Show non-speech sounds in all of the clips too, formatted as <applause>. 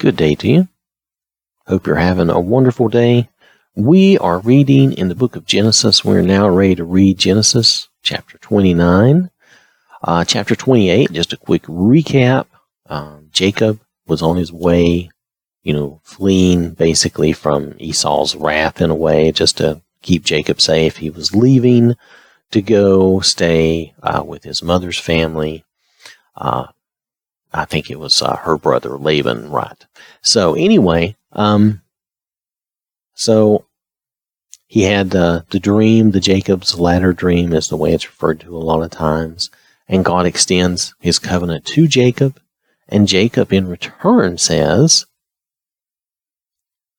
Good day to you. Hope you're having a wonderful day. We are reading in the book of Genesis. We're now ready to read Genesis chapter 29. Uh, chapter 28, just a quick recap. Um, Jacob was on his way, you know, fleeing basically from Esau's wrath in a way, just to keep Jacob safe. He was leaving to go stay uh, with his mother's family. Uh, I think it was uh, her brother Laban, right? So anyway, um, so he had the dream, the Jacob's ladder dream is the way it's referred to a lot of times, and God extends His covenant to Jacob, and Jacob in return says,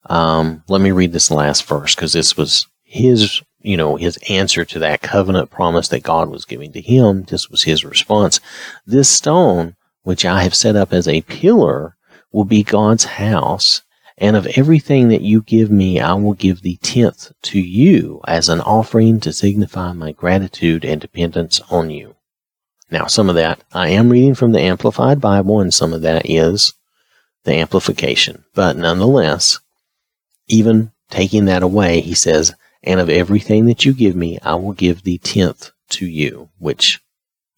um, "Let me read this last verse because this was his." You know, his answer to that covenant promise that God was giving to him, this was his response. This stone which I have set up as a pillar, will be God's house. And of everything that you give me, I will give the tenth to you as an offering to signify my gratitude and dependence on you. Now, some of that I am reading from the Amplified Bible, and some of that is the amplification. But nonetheless, even taking that away, he says, And of everything that you give me, I will give the tenth to you, which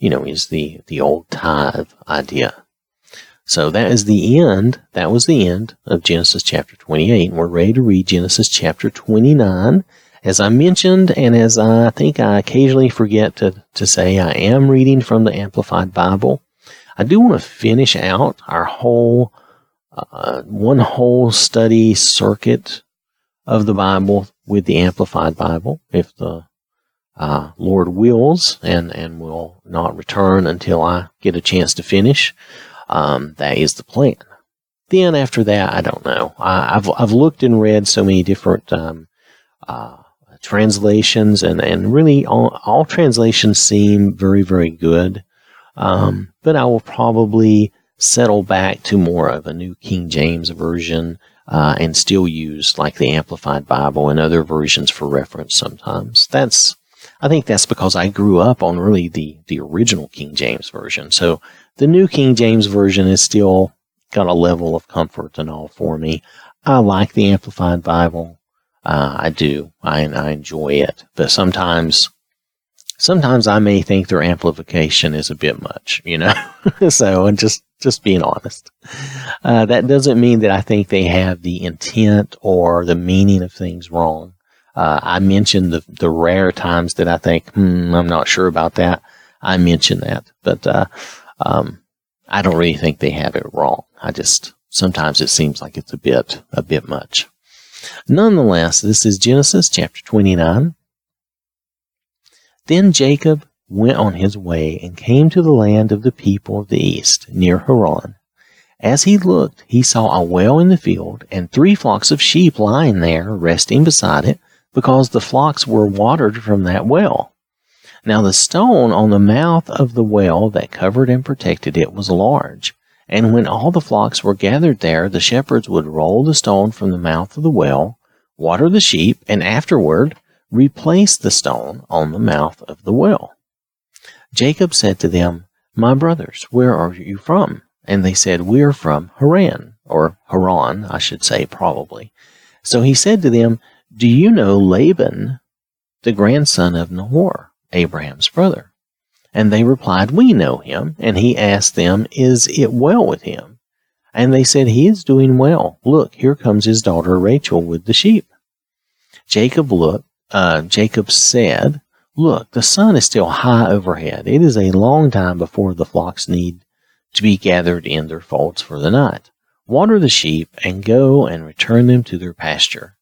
you know, is the, the old tithe idea. So that is the end. That was the end of Genesis chapter 28. And we're ready to read Genesis chapter 29. As I mentioned, and as I think I occasionally forget to, to say, I am reading from the Amplified Bible. I do want to finish out our whole, uh, one whole study circuit of the Bible with the Amplified Bible. If the uh, Lord wills, and and will not return until I get a chance to finish. Um, that is the plan. Then after that, I don't know. I, have I've looked and read so many different um, uh, translations, and and really all, all translations seem very very good. Um, but I will probably settle back to more of a New King James version. Uh, and still use like the Amplified Bible and other versions for reference sometimes. That's I think that's because I grew up on really the, the original King James Version. So the new King James Version is still got a level of comfort and all for me. I like the Amplified Bible. Uh, I do. I, I enjoy it. But sometimes, sometimes I may think their amplification is a bit much, you know? <laughs> so, and just, just being honest. Uh, that doesn't mean that I think they have the intent or the meaning of things wrong. Uh, I mentioned the, the rare times that I think, hmm, I'm not sure about that. I mention that, but, uh, um, I don't really think they have it wrong. I just, sometimes it seems like it's a bit, a bit much. Nonetheless, this is Genesis chapter 29. Then Jacob went on his way and came to the land of the people of the east, near Haran. As he looked, he saw a well in the field and three flocks of sheep lying there, resting beside it because the flocks were watered from that well. Now the stone on the mouth of the well that covered and protected it was large. And when all the flocks were gathered there, the shepherds would roll the stone from the mouth of the well, water the sheep, and afterward replace the stone on the mouth of the well. Jacob said to them, My brothers, where are you from? And they said, We are from Haran, or Haran, I should say, probably. So he said to them, do you know Laban, the grandson of Nahor, Abraham's brother? And they replied, We know him. And he asked them, Is it well with him? And they said, He is doing well. Look, here comes his daughter Rachel with the sheep. Jacob looked, uh, Jacob said, Look, the sun is still high overhead. It is a long time before the flocks need to be gathered in their folds for the night. Water the sheep and go and return them to their pasture.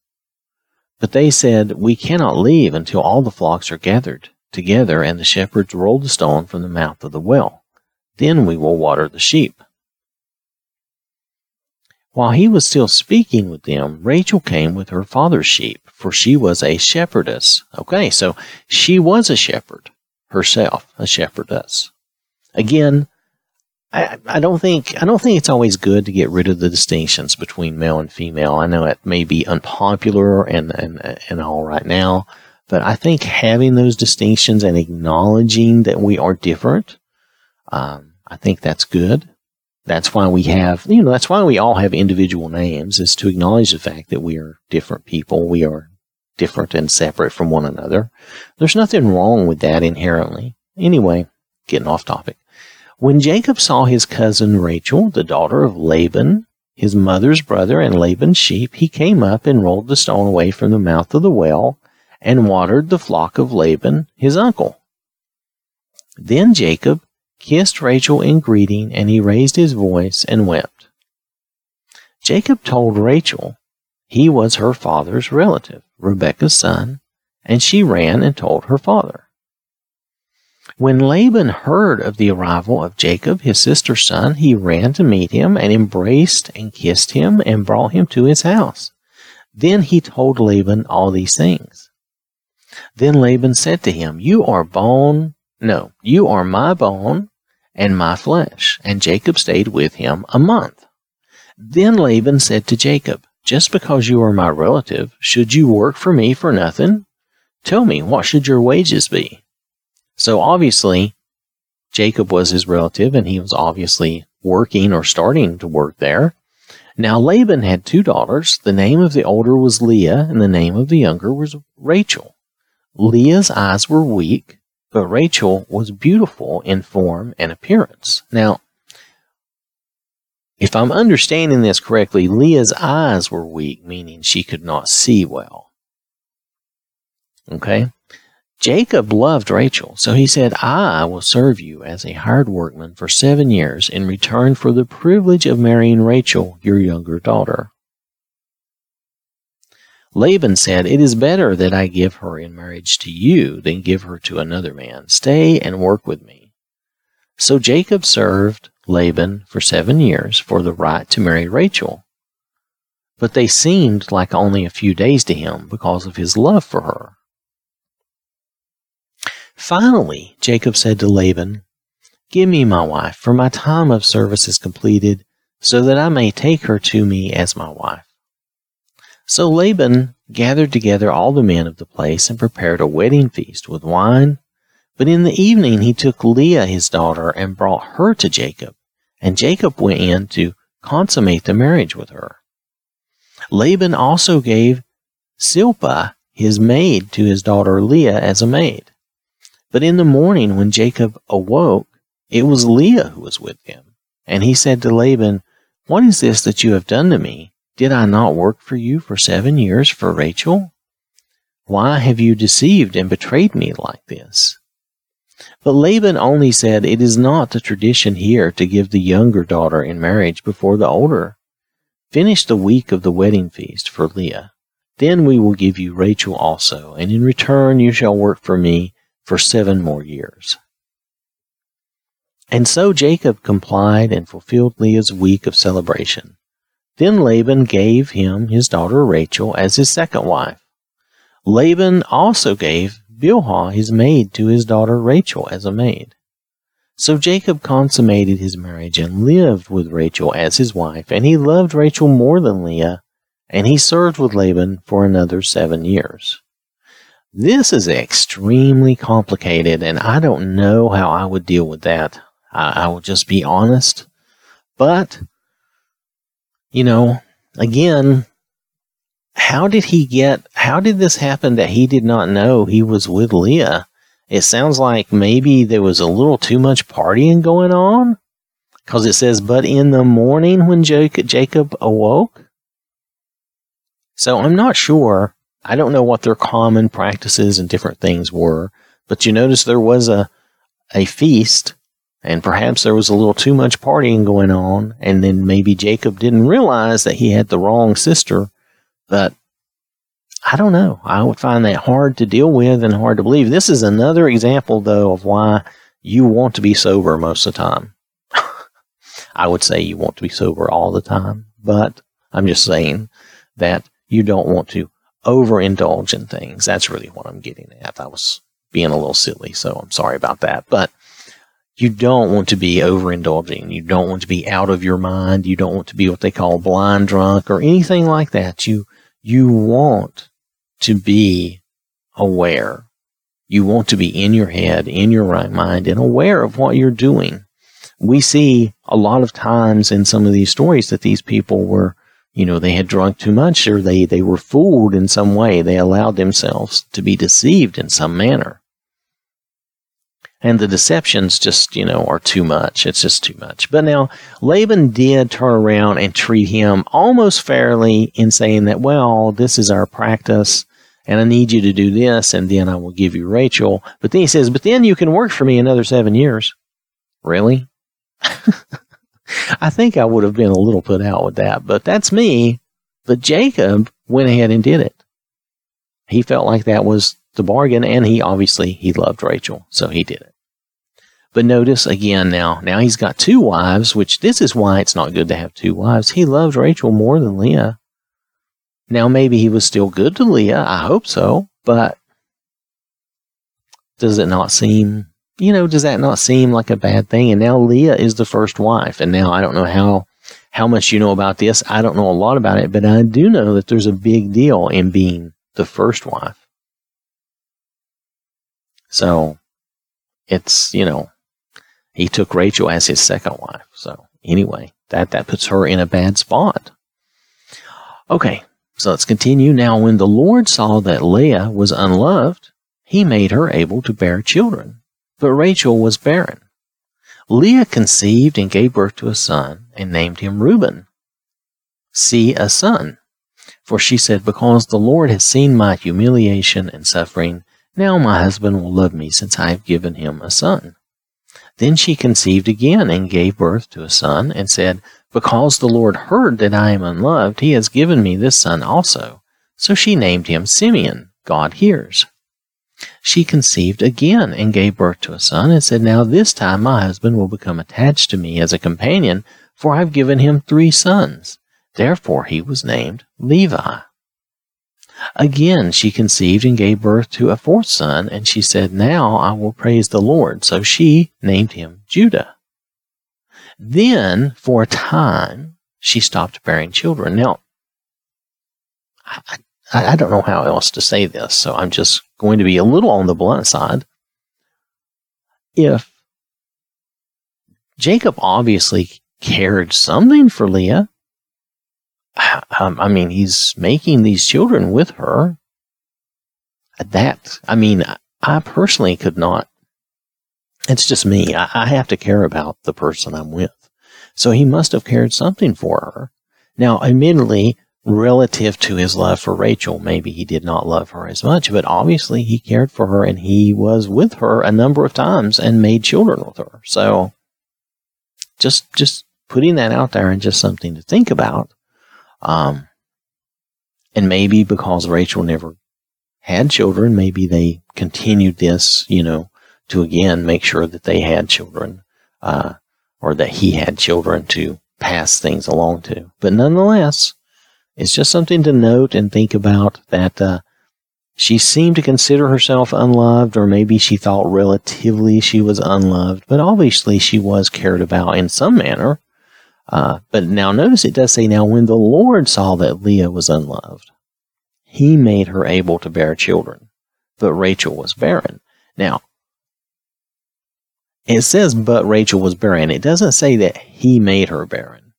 But they said, We cannot leave until all the flocks are gathered together and the shepherds roll the stone from the mouth of the well. Then we will water the sheep. While he was still speaking with them, Rachel came with her father's sheep, for she was a shepherdess. Okay, so she was a shepherd herself, a shepherdess. Again, I, I don't think I don't think it's always good to get rid of the distinctions between male and female. I know it may be unpopular and and and all right now, but I think having those distinctions and acknowledging that we are different, um, I think that's good. That's why we have, you know, that's why we all have individual names is to acknowledge the fact that we are different people. We are different and separate from one another. There's nothing wrong with that inherently. Anyway, getting off topic. When Jacob saw his cousin Rachel, the daughter of Laban, his mother's brother, and Laban's sheep, he came up and rolled the stone away from the mouth of the well and watered the flock of Laban, his uncle. Then Jacob kissed Rachel in greeting, and he raised his voice and wept. Jacob told Rachel he was her father's relative, Rebekah's son, and she ran and told her father. When Laban heard of the arrival of Jacob, his sister's son, he ran to meet him and embraced and kissed him and brought him to his house. Then he told Laban all these things. Then Laban said to him, You are bone, no, you are my bone and my flesh. And Jacob stayed with him a month. Then Laban said to Jacob, Just because you are my relative, should you work for me for nothing? Tell me, what should your wages be? So obviously, Jacob was his relative and he was obviously working or starting to work there. Now Laban had two daughters. The name of the older was Leah and the name of the younger was Rachel. Leah's eyes were weak, but Rachel was beautiful in form and appearance. Now, if I'm understanding this correctly, Leah's eyes were weak, meaning she could not see well. Okay? Jacob loved Rachel, so he said, I will serve you as a hired workman for seven years in return for the privilege of marrying Rachel, your younger daughter. Laban said, It is better that I give her in marriage to you than give her to another man. Stay and work with me. So Jacob served Laban for seven years for the right to marry Rachel. But they seemed like only a few days to him because of his love for her. Finally, Jacob said to Laban, Give me my wife, for my time of service is completed, so that I may take her to me as my wife. So Laban gathered together all the men of the place and prepared a wedding feast with wine. But in the evening he took Leah his daughter and brought her to Jacob, and Jacob went in to consummate the marriage with her. Laban also gave Zilpah his maid to his daughter Leah as a maid. But in the morning when Jacob awoke, it was Leah who was with him. And he said to Laban, What is this that you have done to me? Did I not work for you for seven years for Rachel? Why have you deceived and betrayed me like this? But Laban only said, It is not the tradition here to give the younger daughter in marriage before the older. Finish the week of the wedding feast for Leah. Then we will give you Rachel also, and in return you shall work for me for seven more years. And so Jacob complied and fulfilled Leah's week of celebration. Then Laban gave him his daughter Rachel as his second wife. Laban also gave Bilhah his maid to his daughter Rachel as a maid. So Jacob consummated his marriage and lived with Rachel as his wife, and he loved Rachel more than Leah, and he served with Laban for another seven years. This is extremely complicated, and I don't know how I would deal with that. I, I will just be honest. But you know, again, how did he get, how did this happen that he did not know he was with Leah? It sounds like maybe there was a little too much partying going on. Because it says, but in the morning when Jacob awoke. So I'm not sure. I don't know what their common practices and different things were. But you notice there was a, a feast and perhaps there was a little too much partying going on, and then maybe Jacob didn't realize that he had the wrong sister. But I don't know. I would find that hard to deal with and hard to believe. This is another example, though, of why you want to be sober most of the time. <laughs> I would say you want to be sober all the time, but I'm just saying that you don't want to overindulge in things. That's really what I'm getting at. I was being a little silly, so I'm sorry about that. But you don't want to be overindulging. You don't want to be out of your mind. You don't want to be what they call blind drunk or anything like that. You, you want to be aware. You want to be in your head, in your right mind, and aware of what you're doing. we see a lot of times in some of these stories that these people were, you know, they had drunk too much or they, they were fooled in some way. They allowed themselves to be deceived in some manner. And the deceptions just, you know, are too much. It's just too much. But now Laban did turn around and treat him almost fairly in saying that, well, this is our practice and I need you to do this and then I will give you Rachel. But then he says, but then you can work for me another seven years. Really? <laughs> I think I would have been a little put out with that, but that's me. But Jacob went ahead and did it. He felt like that was the bargain, and he obviously he loved Rachel, so he did it. But notice again now, now he's got two wives, which this is why it's not good to have two wives. He loved Rachel more than Leah. Now maybe he was still good to Leah, I hope so, but does it not seem you know, does that not seem like a bad thing? And now Leah is the first wife. And now I don't know how how much you know about this. I don't know a lot about it, but I do know that there's a big deal in being the first wife. So it's, you know, he took Rachel as his second wife. So anyway, that, that puts her in a bad spot. Okay, so let's continue. Now, when the Lord saw that Leah was unloved, he made her able to bear children but Rachel was barren. Leah conceived and gave birth to a son and named him Reuben. See a son. For she said, Because the Lord has seen my humiliation and suffering, now my husband will love me since I have given him a son. Then she conceived again and gave birth to a son and said, Because the Lord heard that I am unloved, he has given me this son also. So she named him Simeon, God hears. She conceived again and gave birth to a son and said, Now this time my husband will become attached to me as a companion, for I've given him three sons. Therefore he was named Levi. Again she conceived and gave birth to a fourth son, and she said, Now I will praise the Lord. So she named him Judah. Then, for a time, she stopped bearing children. Now, I, I, don't know how else to say this, so I'm just going to be a little on the blunt side. If Jacob obviously cared something for Leah, <sighs> um, I mean, he's making these children with her. That, I mean, I personally could not. It's just me. I, I have to care about the person I'm with. So he must have cared something for her. Now, admittedly, relative to his love for Rachel, maybe he did not love her as much, but obviously he cared for her and he was with her a number of times and made children with her. So just just putting that out there and just something to think about. Um, and maybe because Rachel never had children, maybe they continued this, you know, to again make sure that they had children, uh, or that he had children to pass things along to. But nonetheless, it's just something to note and think about that uh, she seemed to consider herself unloved, or maybe she thought relatively she was unloved, but obviously she was cared about in some manner. Uh, but now notice it does say, now when the Lord saw that Leah was unloved, he made her able to bear children, but Rachel was barren. Now, it says, but Rachel was barren. It doesn't say that he made her barren.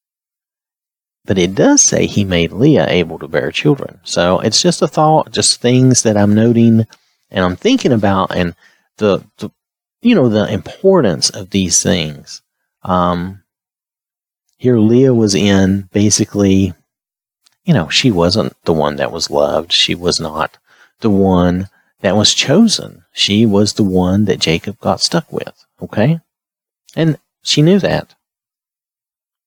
But it does say he made Leah able to bear children. So it's just a thought, just things that I'm noting and I'm thinking about and the, the you know, the importance of these things. Um, here Leah was in basically, you know, she wasn't the one that was loved. She was not the one that was chosen. She was the one that Jacob got stuck with. Okay. And she knew that.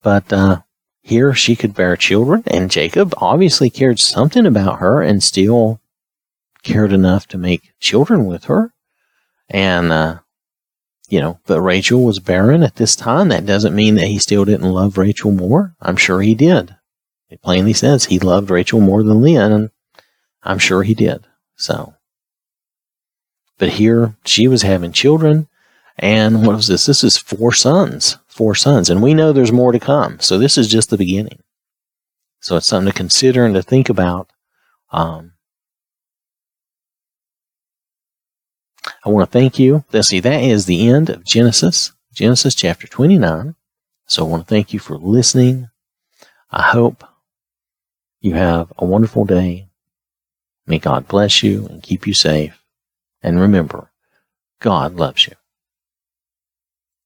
But, uh, here she could bear children, and Jacob obviously cared something about her and still cared enough to make children with her. And, uh, you know, but Rachel was barren at this time. That doesn't mean that he still didn't love Rachel more. I'm sure he did. It plainly says he loved Rachel more than Leah, and I'm sure he did. So, but here she was having children, and what was this? This is four sons four sons. And we know there's more to come. So this is just the beginning. So it's something to consider and to think about. Um, I want to thank you. Let's see, that is the end of Genesis Genesis chapter 29. So I want to thank you for listening. I hope you have a wonderful day. May God bless you and keep you safe. And remember, God loves you.